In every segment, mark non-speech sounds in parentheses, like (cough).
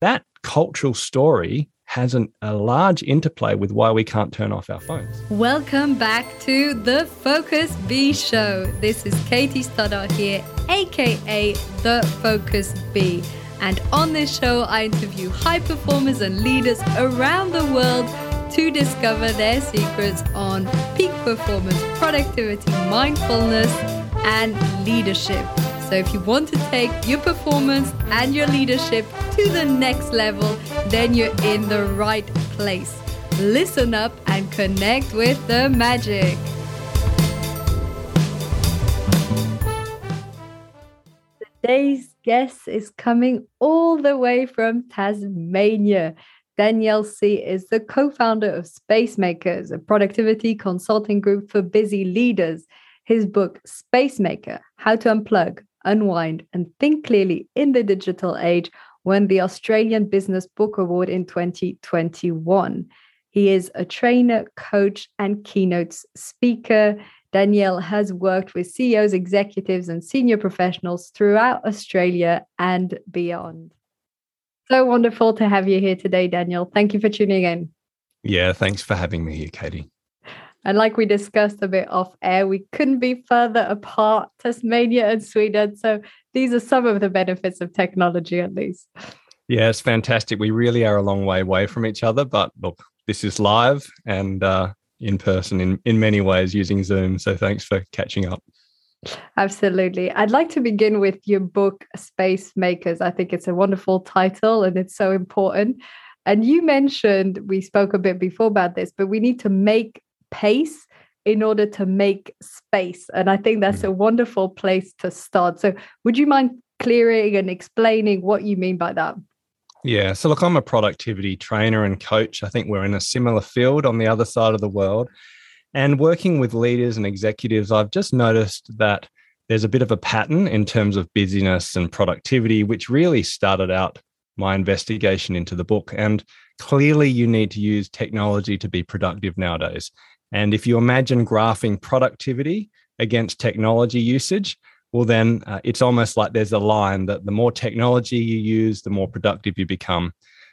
that cultural story has an, a large interplay with why we can't turn off our phones. Welcome back to the Focus Bee Show. This is Katie Stoddart here, aka The Focus Bee. And on this show, I interview high performers and leaders around the world to discover their secrets on peak performance, productivity, mindfulness, and leadership. So, if you want to take your performance and your leadership to the next level, then you're in the right place. Listen up and connect with the magic. Today's guest is coming all the way from Tasmania. Daniel Sih is the co founder of Spacemakers, a productivity consulting group for busy leaders. His book, Spacemaker How to Unplug, unwind, and think clearly in the digital age won the Australian Business Book Award in 2021. He is a trainer, coach, and keynote speaker. Daniel has worked with CEOs, executives, and senior professionals throughout Australia and beyond. So wonderful to have you here today, Daniel. Thank you for tuning in. Yeah, thanks for having me here, Katie. And like we discussed a bit off air, we couldn't be further apart, Tasmania and Sweden. So these are some of the benefits of technology, at least. Yeah, it's fantastic. We really are a long way away from each other, but look, this is live and uh, in person in, in many ways using Zoom. So thanks for catching up. Absolutely. I'd like to begin with your book, Spacemakers. I think it's a wonderful title and it's so important. And you mentioned, we spoke a bit before about this, but we need to make pace in order to make space. And I think that's a mm-hmm. wonderful place to start. So, would you mind clearing and explaining what you mean by that? Yeah. So, look, I'm a productivity trainer and coach. I think we're in a similar field on the other side of the world. And working with leaders and executives, I've just noticed that there's a bit of a pattern in terms of busyness and productivity, which really started out my investigation into the book. And clearly, you need to use technology to be productive nowadays. And if you imagine graphing productivity against technology usage, well, then uh, it's almost like there's a line that the more technology you use, the more productive you become.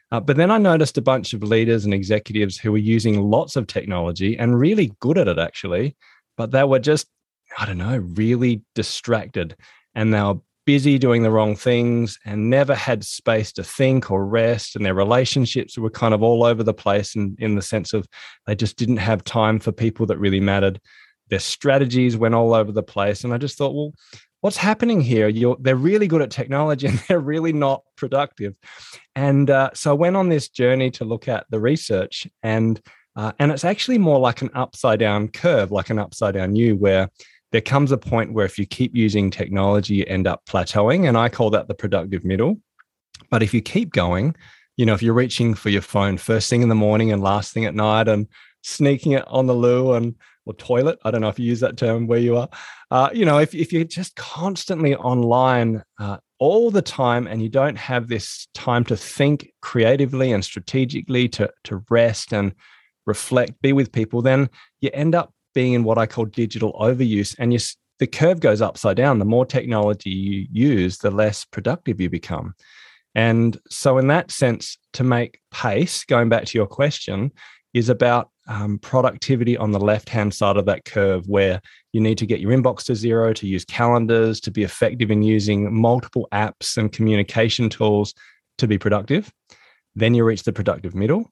Uh, but then I noticed a bunch of leaders and executives who were using lots of technology and really good at it, actually, but they were just, I don't know, really distracted. And they were busy doing the wrong things and never had space to think or rest. And their relationships were kind of all over the place and in the sense of they just didn't have time for people that really mattered. Their strategies went all over the place. And I just thought, well, what's happening here? You're, they're really good at technology and (laughs) they're really not productive. And uh, so I went on this journey to look at the research and uh, and it's actually more like an upside down curve, like an upside down U, where there comes a point where if you keep using technology, you end up plateauing. And I call that the productive middle. But if you keep going, you know, if you're reaching for your phone first thing in the morning and last thing at night and sneaking it on the loo and or toilet, I don't know if you use that term where you are. Uh, you know, if, if you're just constantly online uh, all the time and you don't have this time to think creatively and strategically to, to rest and reflect, be with people, then you end up being in what I call digital overuse. And you, the curve goes upside down. The more technology you use, the less productive you become. And so, in that sense, to make pace, going back to your question, is about um, productivity on the left hand side of that curve, where you need to get your inbox to zero, to use calendars, to be effective in using multiple apps and communication tools to be productive. Then you reach the productive middle,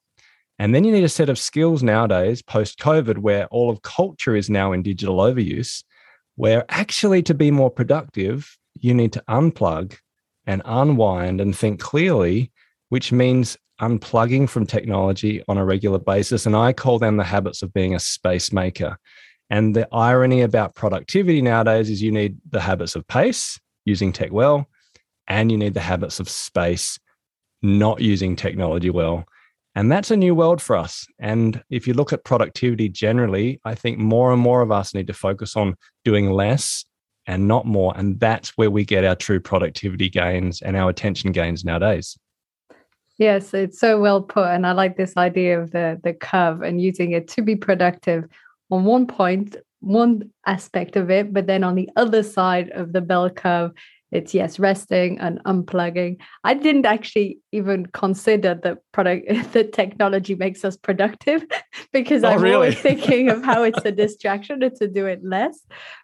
and then you need a set of skills nowadays, post COVID, where all of culture is now in digital overuse, where actually to be more productive, you need to unplug and unwind and think clearly, which means unplugging from technology on a regular basis. And I call them the habits of being a space maker. And the irony about productivity nowadays is you need the habits of pace, using tech well, and you need the habits of space, not using technology well. And that's a new world for us. And if you look at productivity generally, I think more and more of us need to focus on doing less and not more. And that's where we get our true productivity gains and our attention gains nowadays. Yes, it's so well put. And I like this idea of the, the curve and using it to be productive on one point, one aspect of it, but then on the other side of the bell curve, it's yes resting and unplugging i didn't actually even consider that product (laughs) the technology makes us productive (laughs) because oh, i'm really? always thinking of how it's a (laughs) distraction and to do it less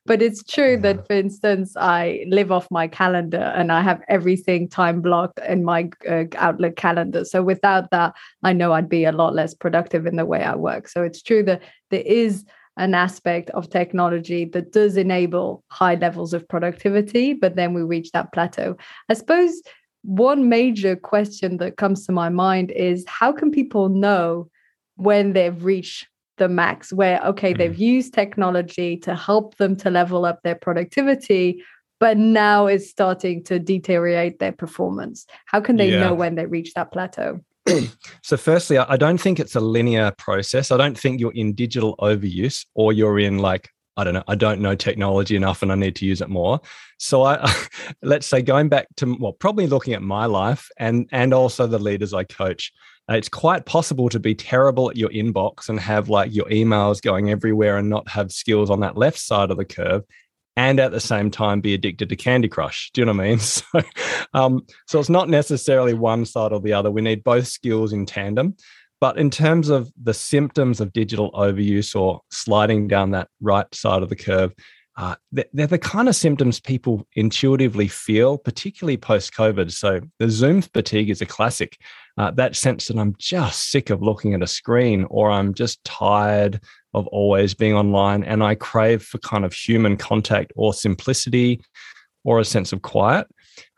but it's true yeah. that for instance i live off my calendar and i have everything time blocked in my uh, outlook calendar so without that i know i'd be a lot less productive in the way i work so it's true that there is an aspect of technology that does enable high levels of productivity, but then we reach that plateau. I suppose one major question that comes to my mind is how can people know when they've reached the max, where, okay, mm-hmm. they've used technology to help them to level up their productivity, but now it's starting to deteriorate their performance? How can they yeah. know when they reach that plateau? (clears throat) so, firstly, I don't think it's a linear process. I don't think you're in digital overuse or you're in like, I don't know, I don't know technology enough and I need to use it more. So I (laughs) let's say going back to well, probably looking at my life and and also the leaders I coach. Uh, it's quite possible to be terrible at your inbox and have like your emails going everywhere and not have skills on that left side of the curve and at the same time be addicted to Candy Crush. Do you know what I mean? (laughs) So, um, so it's not necessarily one side or the other. We need both skills in tandem. But in terms of the symptoms of digital overuse or sliding down that right side of the curve, uh, they're the kind of symptoms people intuitively feel, particularly post COVID. So the Zoom fatigue is a classic. Uh, that sense that I'm just sick of looking at a screen or I'm just tired of always being online and I crave for kind of human contact or simplicity or a sense of quiet.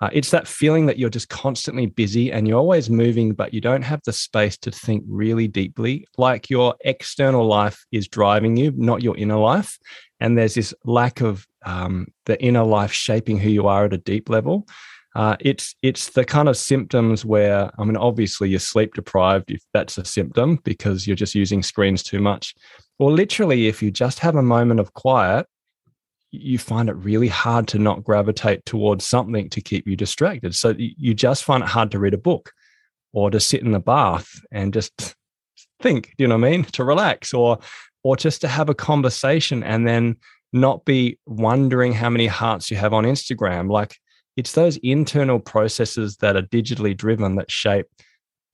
Uh, it's that feeling that you're just constantly busy and you're always moving, but you don't have the space to think really deeply. Like your external life is driving you, not your inner life. And there's this lack of um, the inner life shaping who you are at a deep level. Uh, it's it's the kind of symptoms where I mean, obviously you're sleep deprived if that's a symptom because you're just using screens too much, or literally if you just have a moment of quiet you find it really hard to not gravitate towards something to keep you distracted. So you just find it hard to read a book or to sit in the bath and just think, do you know what I mean? (laughs) To relax or or just to have a conversation and then not be wondering how many hearts you have on Instagram. Like it's those internal processes that are digitally driven that shape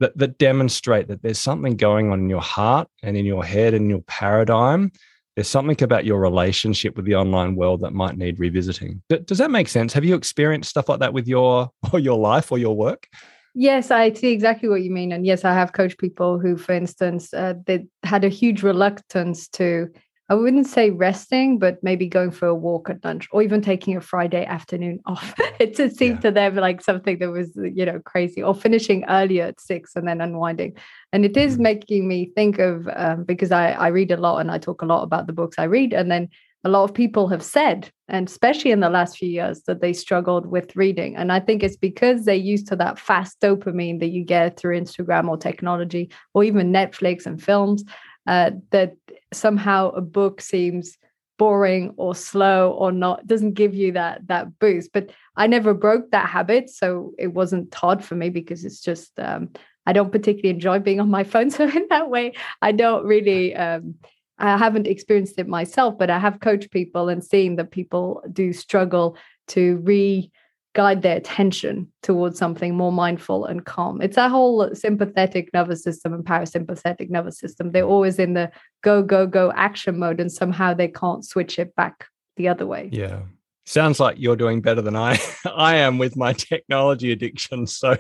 that that demonstrate that there's something going on in your heart and in your head and your paradigm there's something about your relationship with the online world that might need revisiting. Does that make sense? Have you experienced stuff like that with your (laughs) or your life or your work? Yes, I see exactly what you mean, and yes, I have coached people who, for instance, uh, they had a huge reluctance to I wouldn't say resting, but maybe going for a walk at lunch or even taking a Friday afternoon (laughs) off. it just seemed yeah. to them like something that was, you know, crazy or finishing earlier at six and then unwinding. And it is mm-hmm. making me think of, um, because I, I read a lot and I talk a lot about the books I read. And then a lot of people have said, and especially in the last few years, that they struggled with reading. And I think it's because they're used to that fast dopamine that you get through Instagram or technology or even Netflix and films uh, that somehow a book seems boring or slow or not doesn't give you that that boost. But i never broke that habit so it wasn't hard for me because it's just um, i don't particularly enjoy being on my phone. (laughs) So in that way i don't really um, i haven't experienced it myself but i have coached people and seen that people do struggle to re guide their attention towards something more mindful and calm. It's a whole sympathetic nervous system and parasympathetic nervous system. They're always in the go, go, go action mode, and somehow they can't switch it back the other way. Yeah. Sounds like you're doing better than I (laughs) I am with my technology addiction. So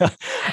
(laughs)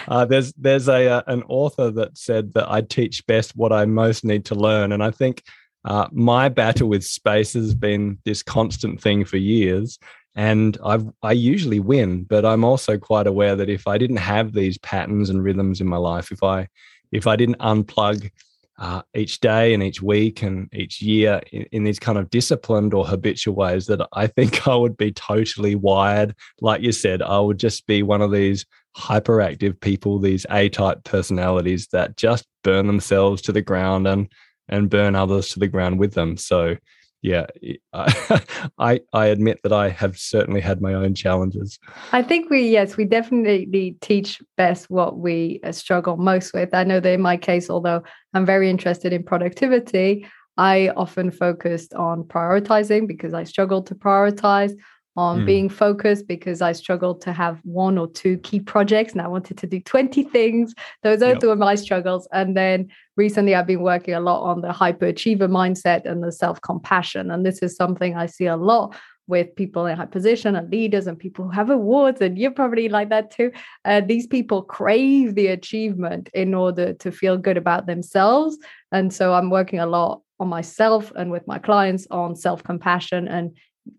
uh, there's there's a uh, an author that said that I teach best what I most need to learn, and I think uh, my battle with space has been this constant thing for years and I I usually win, but I'm also quite aware that if I didn't have these patterns and rhythms in my life, if I if I didn't unplug uh, each day and each week and each year in, in, these kind of disciplined or habitual ways, that I think (laughs) I would be totally wired. Like you said, I would just be one of these hyperactive people, these A-type personalities that just burn themselves to the ground and and burn others to the ground with them. So yeah, (laughs) I I admit that I have certainly had my own challenges. I think we yes, we definitely teach best what we uh, struggle most with. I know that in my case, although I'm very interested in productivity, I often focused on prioritizing because I struggled to prioritize on mm. being focused because I struggled to have one or two key projects and I wanted to do 20 things. Those are yep. two of my struggles. And then recently I've been working a lot on the hyperachiever mindset and the self-compassion. And this is something I see a lot with people in high position and leaders and people who have awards and you're probably like that too uh, these people crave the achievement in order to feel good about themselves and so i'm working a lot on myself and with my clients on self-compassion and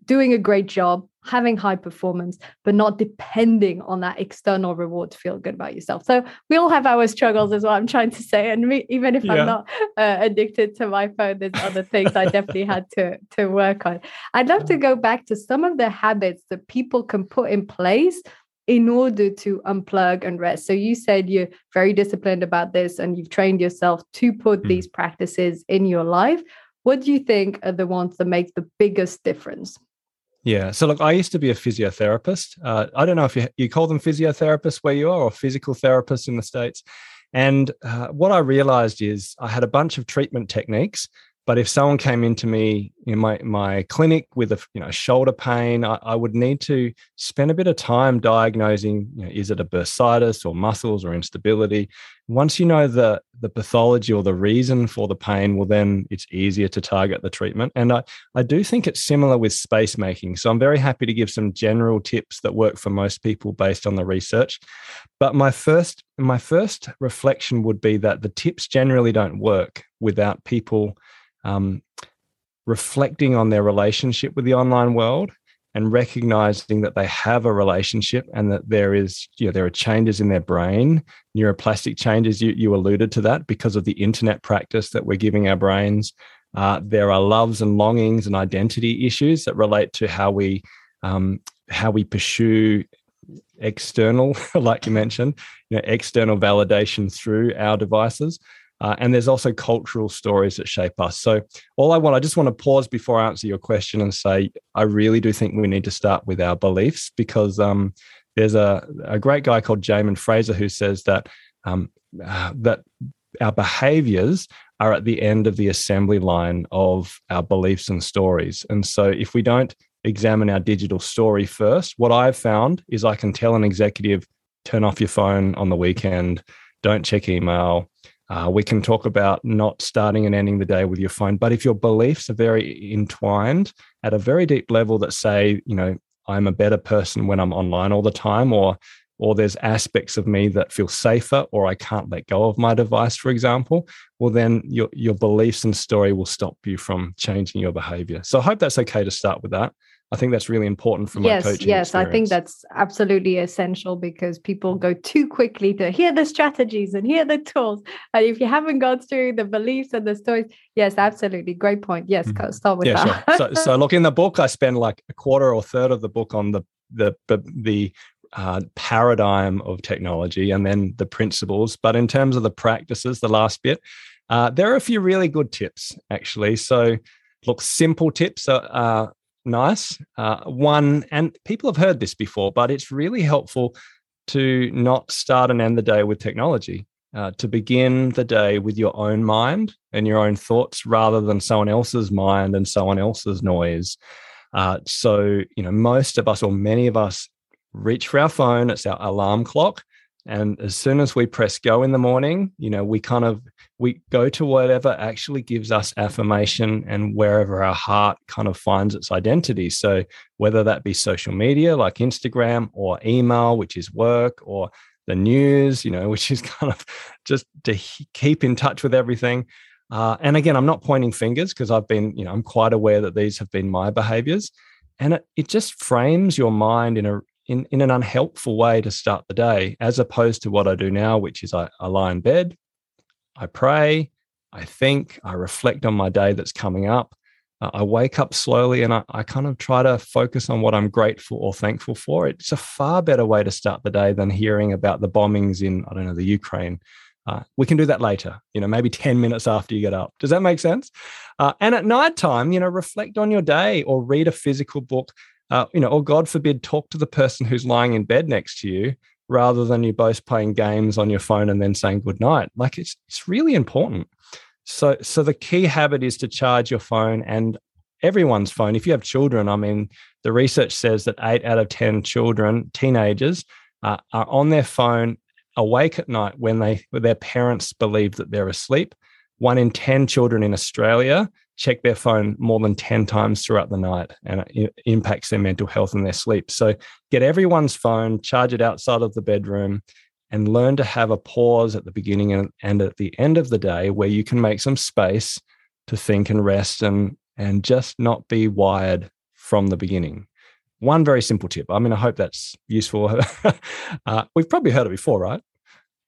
doing a great job, having high performance, but not depending on that external reward to feel good about yourself. So we all have our struggles, is what I'm trying to say. And me, even if yeah. I'm not uh, addicted to my phone, there's other things I definitely had to to work on. I'd love to go back to some of the habits that people can put in place in order to unplug and rest. So you said you're very disciplined about this and you've trained yourself to put mm. these practices in your life. What do you think are the ones that make the biggest difference? Yeah. So, look, I used to be a physiotherapist. Uh, I don't know if you, you call them physiotherapists where you are or physical therapists in the States. And uh, what I realized is I had a bunch of treatment techniques but if someone came into me in my my clinic with a you know shoulder pain, I, I would need to spend a bit of time diagnosing. You know, is it a bursitis or muscles or instability? Once you know the the pathology or the reason for the pain, well, then it's easier to target the treatment. And I I do think it's similar with space making. So I'm very happy to give some general tips that work for most people based on the research. But my first my first reflection would be that the tips generally don't work without people um, reflecting on their relationship with the online world and recognizing that they have a relationship and that there is you know there are changes in their brain neuroplastic changes you, you alluded to that because of the internet practice that we're giving our brains. Uh, there are loves and longings and identity issues that relate to how we um, how we pursue external (laughs) like you mentioned you know external validation through our devices uh, and there's also cultural stories that shape us. So, all I want, I just want to pause before I answer your question and say, I really do think we need to start with our beliefs because um, there's a, a great guy called Jamin Fraser who says that um, uh, that our behaviors are at the end of the assembly line of our beliefs and stories. And so, if we don't examine our digital story first, what I've found is I can tell an executive, turn off your phone on the weekend, don't check email, uh, we can talk about not starting and ending the day with your phone. But if your beliefs are very entwined at a very deep level that say, you know, I'm a better person when I'm online all the time, or or there's aspects of me that feel safer, or I can't let go of my device, for example, well, then your your beliefs and story will stop you from changing your behavior. So I hope that's okay to start with that. I think that's really important for my yes, coaching. Yes, experience. I think that's absolutely essential because people go too quickly to hear the strategies and hear the tools. And if you haven't gone through the beliefs and the stories, yes, absolutely. Great point. Yes, mm-hmm. start with yeah, that. Sure. So, (laughs) so look, in the book, I spend like a quarter or third of the book on the the the, the uh, paradigm of technology and then the principles. But in terms of the practices, the last bit, uh, there are a few really good tips actually. So, look, simple tips are, are nice. Uh, one, and people have heard this before, but it's really helpful to not start and end the day with technology. Uh, to begin the day with your own mind and your own thoughts rather than someone else's mind and someone else's noise. Uh, so, you know, most of us or many of us reach for our phone, it's our alarm clock. And as soon as we press go in the morning, you know, we kind of we go to whatever actually gives us affirmation and wherever our heart kind of finds its identity. So whether that be social media like Instagram or email, which is work, or the news, you know, (laughs) which is kind of just to keep in touch with everything. Uh, and again, I'm not pointing fingers because I've been, you know, I'm quite aware that these have been my behaviors. And it, it just frames your mind in a in, in an unhelpful way to start the day, as opposed to what I do now, which is I, I lie in bed, I pray, I think, I reflect on my day that's coming up. Uh, I wake up slowly and I, I, kind of try to focus on what I'm grateful or thankful for. It's a far better way to start the day than hearing about the bombings in, I don't know, the Ukraine. Uh, we can do that later, you know, maybe 10 minutes after you get up. Does that make sense? Uh, and at night time, you know, reflect on your day or read a physical book, uh, you know, or God forbid, talk to the person who's lying in bed next to you rather than you both playing games on your phone and then saying good night. Like it's it's really important. So so the key habit is to charge your phone and everyone's phone. If you have children, I mean, the research says that eight out of 10 children, teenagers, uh, are on their phone awake at night when they when their parents believe that they're asleep. One in 10 children in Australia check their phone more than 10 times throughout the night and it impacts their mental health and their sleep. So get everyone's phone, charge it outside of the bedroom, and learn to have a pause at the beginning and, at the end of the day where you can make some space to think and rest and and just not be wired from the beginning. One very simple tip. I mean, I hope that's useful. (laughs) uh, we've probably heard it before, right?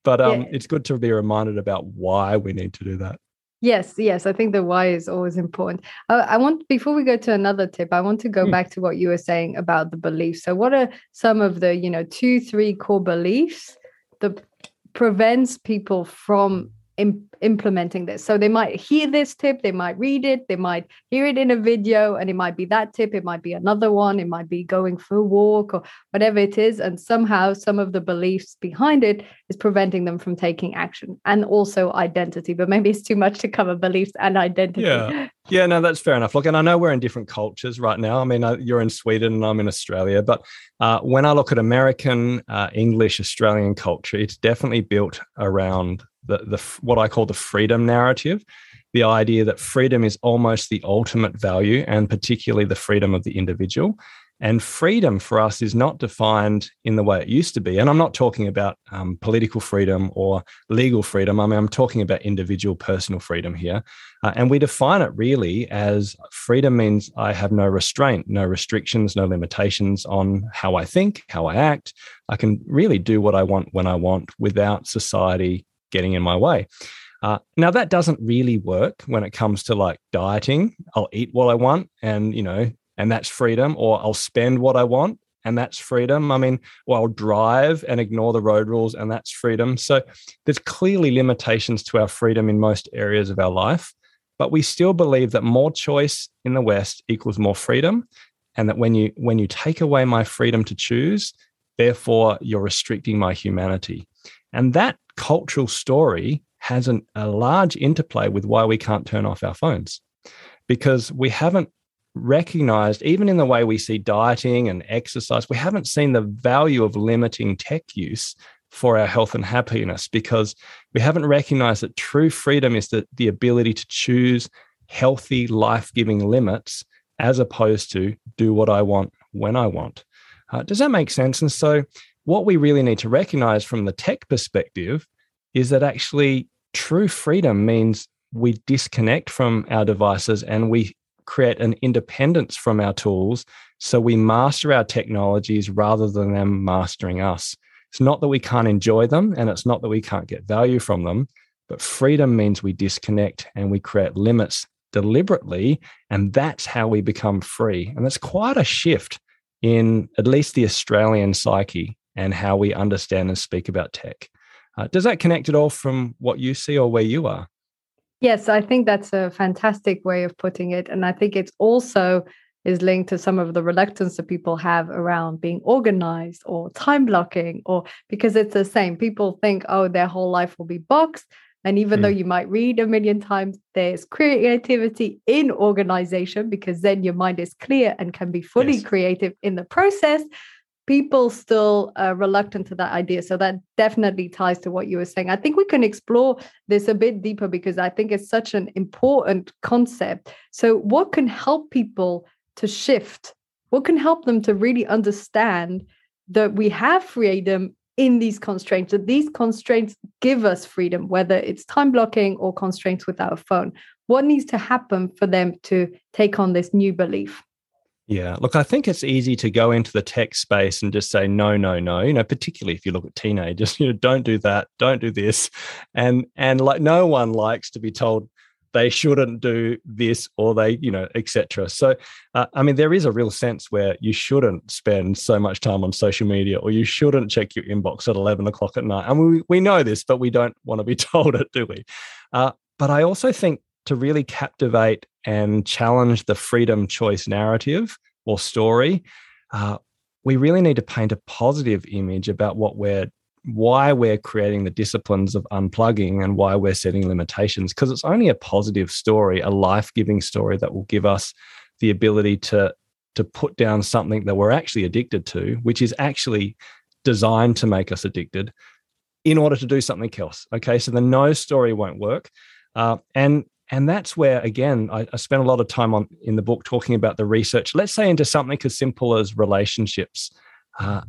But um, yeah. it's good to be reminded about why we need to do that. Yes, yes. I think the why is always important. Uh, I want, before we go to another tip, I want to go mm. back to what you were saying about the beliefs. So, what are some of the, you know, two, three core beliefs that prevents people from implementing this. So they might hear this tip, they might read it, they might hear it in a video, and it might be that tip, it might be another one, it might be going for a walk or whatever it is. And somehow some of the beliefs behind it is preventing them from taking action and also identity. But maybe it's too much to cover beliefs and identity. Yeah. Yeah, no, that's fair enough. Look, and I know we're in different cultures right now. I mean, you're in Sweden and I'm in Australia, but uh, when I look at American, uh, English, Australian culture, it's definitely built around the, the what I call the freedom narrative, the idea that freedom is almost the ultimate value, and particularly the freedom of the individual. And freedom for us is not defined in the way it used to be. And I'm not talking about um, political freedom or legal freedom. I mean, I'm talking about individual personal freedom here. Uh, and we define it really as freedom means I have no restraint, no restrictions, no limitations on how I think, how I act. I can really do what I want when I want without society getting in my way. Uh, now that doesn't really work when it comes to like dieting. I'll eat what I want, and you know, and that's freedom. Or I'll spend what I want, and that's freedom. I mean, or I'll drive and ignore the road rules, and that's freedom. So there's clearly limitations to our freedom in most areas of our life, but we still believe that more choice in the West equals more freedom, and that when you when you take away my freedom to choose, therefore you're restricting my humanity. And that cultural story has an, a large interplay with why we can't turn off our phones because we haven't recognized, even in the way we see dieting and exercise, we haven't seen the value of limiting tech use for our health and happiness because we haven't recognized that true freedom is the, the ability to choose healthy, life giving limits as opposed to do what I want when I want. Uh, does that make sense? And so what we really need to recognize from the tech perspective is that actually true freedom means we disconnect from our devices and we create an independence from our tools so we master our technologies rather than them mastering us. It's not that we can't enjoy them and it's not that we can't get value from them, but freedom means we disconnect and we create limits deliberately. And that's how we become free. And that's quite a shift in at least the Australian psyche and how we understand and speak about tech. Uh, does that connect at all from what you see or where you are? Yes, I think that's a fantastic way of putting it. And I think it's also is linked to some of the reluctance that people have around being organized or time blocking, or because it's the same. People think, oh, their whole life will be boxed. And even mm. though you might read a million times, there's creativity in organization because then your mind is clear and can be fully yes. creative in the process people still uh, reluctant to that idea. So that definitely ties to what you were saying. I think we can explore this a bit deeper because I think it's such an important concept. So, what can help people to shift? What can help them to really understand that we have freedom in these constraints, that these constraints give us freedom, whether it's time blocking or constraints with our phone? What needs to happen for them to take on this new belief? Yeah, look, I think it's easy to go into the tech space and just say no, no, no. You know, particularly if you look at teenagers, (laughs) you know, don't do that, don't do this, and and like no one likes to be told they shouldn't do this or they, you know, etc. So, uh, I mean, there is a real sense where you shouldn't spend so much time on social media or you shouldn't check your inbox at eleven o'clock at night. And we we know this, but we don't want to be (laughs) told it, do we? Uh, but I also think to really captivate and challenge the freedom choice narrative or story, uh, we really need to paint a positive image about what we're why we're creating the disciplines of unplugging and why we're setting limitations because it's only a positive story a life-giving story that will give us the ability to to put down something that we're actually addicted to, which is actually designed to make us addicted, in order to do something else. Okay, so the no story won't work, uh, and and that's where again I, I spent a lot of time on in the book talking about the research. Let's say into something as simple as relationships. Uh,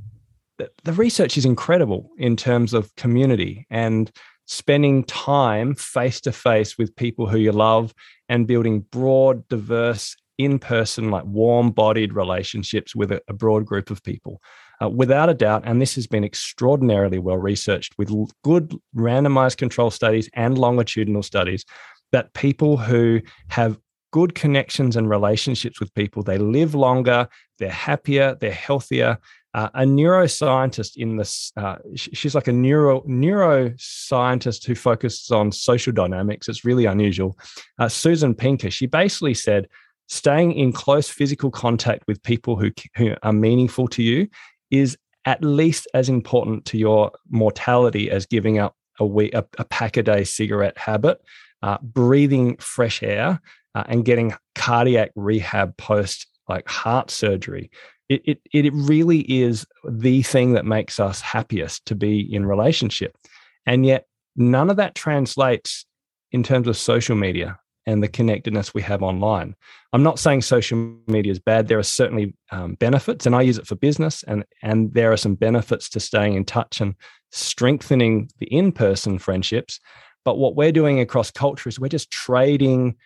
the, the research is incredible in terms of community and spending time face to face with people who you love and building broad, diverse, in person, like warm bodied relationships with a, a, broad group of people. Uh, without a doubt, and this has been extraordinarily well researched with good randomized control studies and longitudinal studies, that people who have good connections and relationships with people, they live longer, they're happier, they're healthier, uh, a neuroscientist in this uh, she's like a neuro neuroscientist who focuses on social dynamics. It's really unusual. Uh, susan pinker she basically said staying in close physical contact with people who, who are meaningful to you is at least as important to your mortality as giving up a, a, a pack a day cigarette habit uh, breathing fresh air uh, and getting cardiac rehab post like heart surgery it, it, it really is the thing that makes us happiest to be in relationship. And yet, none of that translates in terms of social media and the connectedness we have online. I'm not saying social media is bad. There are certainly um, benefits, and I use it for business, and and there are some benefits to staying in touch and strengthening the in-person friendships. But what we're doing across culture is we're just trading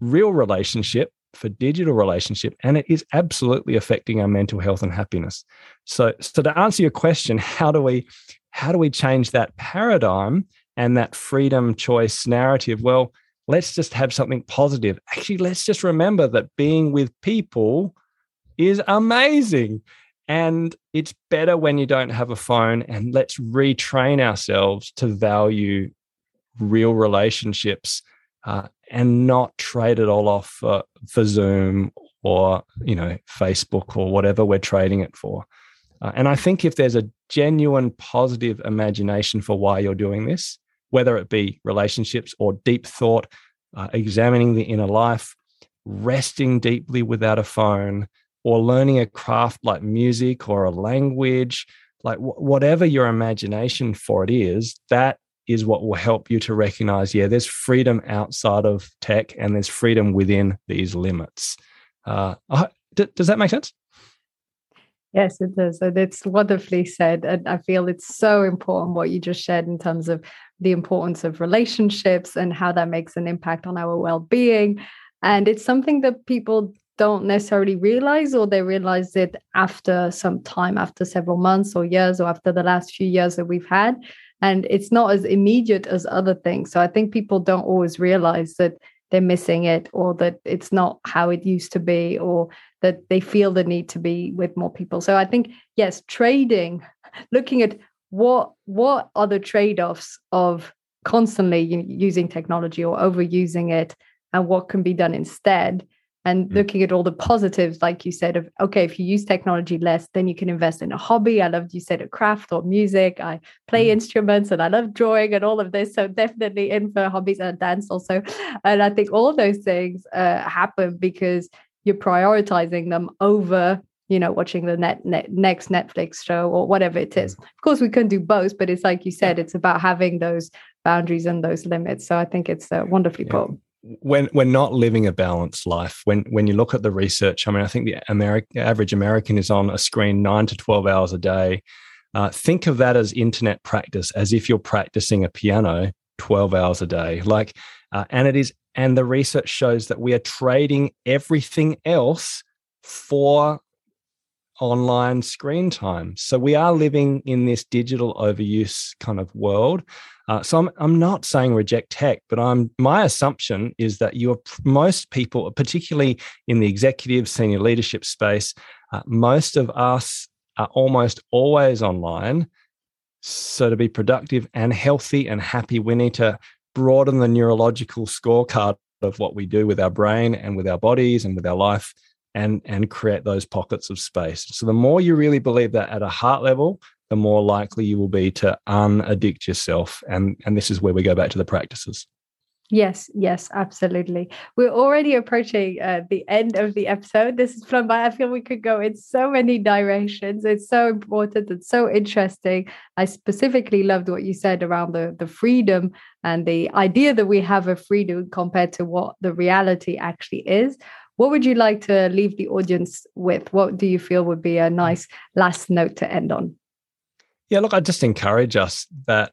real relationship for digital relationship and it is absolutely affecting our mental health and happiness. So so to answer your question how do we how do we change that paradigm and that freedom choice narrative? Well let's just have something positive. Actually let's just remember that being with people is amazing and it's better when you don't have a phone and let's retrain ourselves to value real relationships uh, and not trade it all off for, for Zoom or you know Facebook or whatever we're trading it for. Uh, and I think if there's a genuine positive imagination for why you're doing this, whether it be relationships or deep thought, uh, examining the inner life, resting deeply without a phone, or learning a craft like music or a language, like w- whatever your imagination for it is, that is what will help you to recognize yeah there's freedom outside of tech and there's freedom within these limits. Uh, does that make sense? Yes it does and it's wonderfully said and i feel it's so important what you just shared in terms of the importance of relationships and how that makes an impact on our well-being. And it's something that people don't necessarily realize or they realize it after some time after several months or years or after the last few years that we've had and it's not as immediate as other things. So i think people don't always realize that they're missing it or that it's not how it used to be or that they feel the need to be with more people. So i think yes trading (laughs) looking at what what are the trade-offs of constantly using technology or overusing it and what can be done instead and mm. looking at all the positives like you said of okay if you use technology less then you can invest in a hobby i loved you said a craft or music i play mm. instruments and i love drawing and all of this so definitely in for hobbies and dance also and i think all those things uh, happen because you're prioritizing them over you know watching the net, net, next netflix show or whatever it is mm. of course we can do both but it's like you said it's about having those boundaries and those limits so i think it's uh, wonderfully yeah. put when we're not living a balanced life, when when you look at the research, I mean, I think the American average American is on a screen nine to twelve hours a day. Uh, think of that as internet practice, as if you're practicing a piano twelve hours a day. Like, uh, and it is, and the research shows that we are trading everything else for online screen time. So we are living in this digital overuse kind of world. Uh, so I'm, I'm not saying reject tech, but I'm my assumption is that you're most people, particularly in the executive senior leadership space, uh, most of us are almost always online. So to be productive and healthy and happy, we need to broaden the neurological scorecard of what we do with our brain and with our bodies and with our life and and create those pockets of space so the more you really believe that at a heart level the more likely you will be to unaddict yourself and and this is where we go back to the practices Yes, yes, absolutely. We're already approaching uh, the end of the episode. This is fun, by. I feel we could go in so many directions. It's so important and so interesting. I specifically loved what you said around the, the freedom and the idea that we have of freedom compared to what the reality actually is. What would you like to leave the audience with? What do you feel would be a nice last note to end on? Yeah, look, I just encourage us that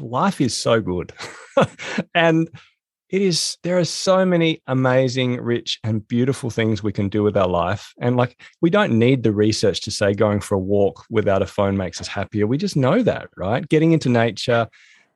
life is so good. (laughs) and it is there are so many amazing rich and beautiful things we can do with our life and like we don't need the research to say going for a walk without a phone makes us happier we just know that right getting into nature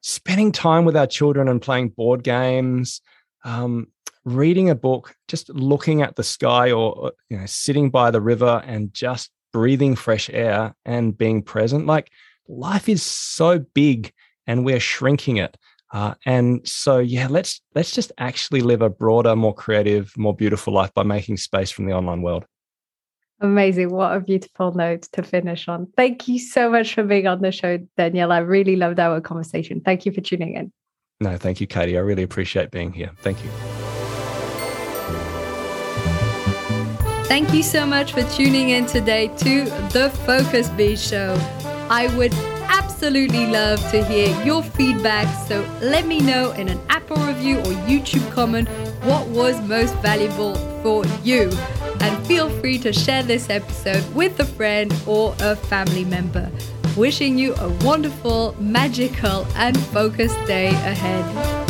spending time with our children and playing board games um, reading a book just looking at the sky or you know sitting by the river and just breathing fresh air and being present like life is so big and we're shrinking it. Uh, and so, yeah, let's let's just actually live a broader, more creative, more beautiful life by making space from the online world. Amazing. What a beautiful note to finish on. Thank you so much for being on the show, Daniel. I really loved our conversation. Thank you for tuning in. No, thank you, Katie. I really appreciate being here. Thank you. Thank you so much for tuning in today to the Focus Bee Show. I would absolutely love to hear your feedback. So let me know in an Apple review or YouTube comment what was most valuable for you. And feel free to share this episode with a friend or a family member. Wishing you a wonderful, magical, and focused day ahead.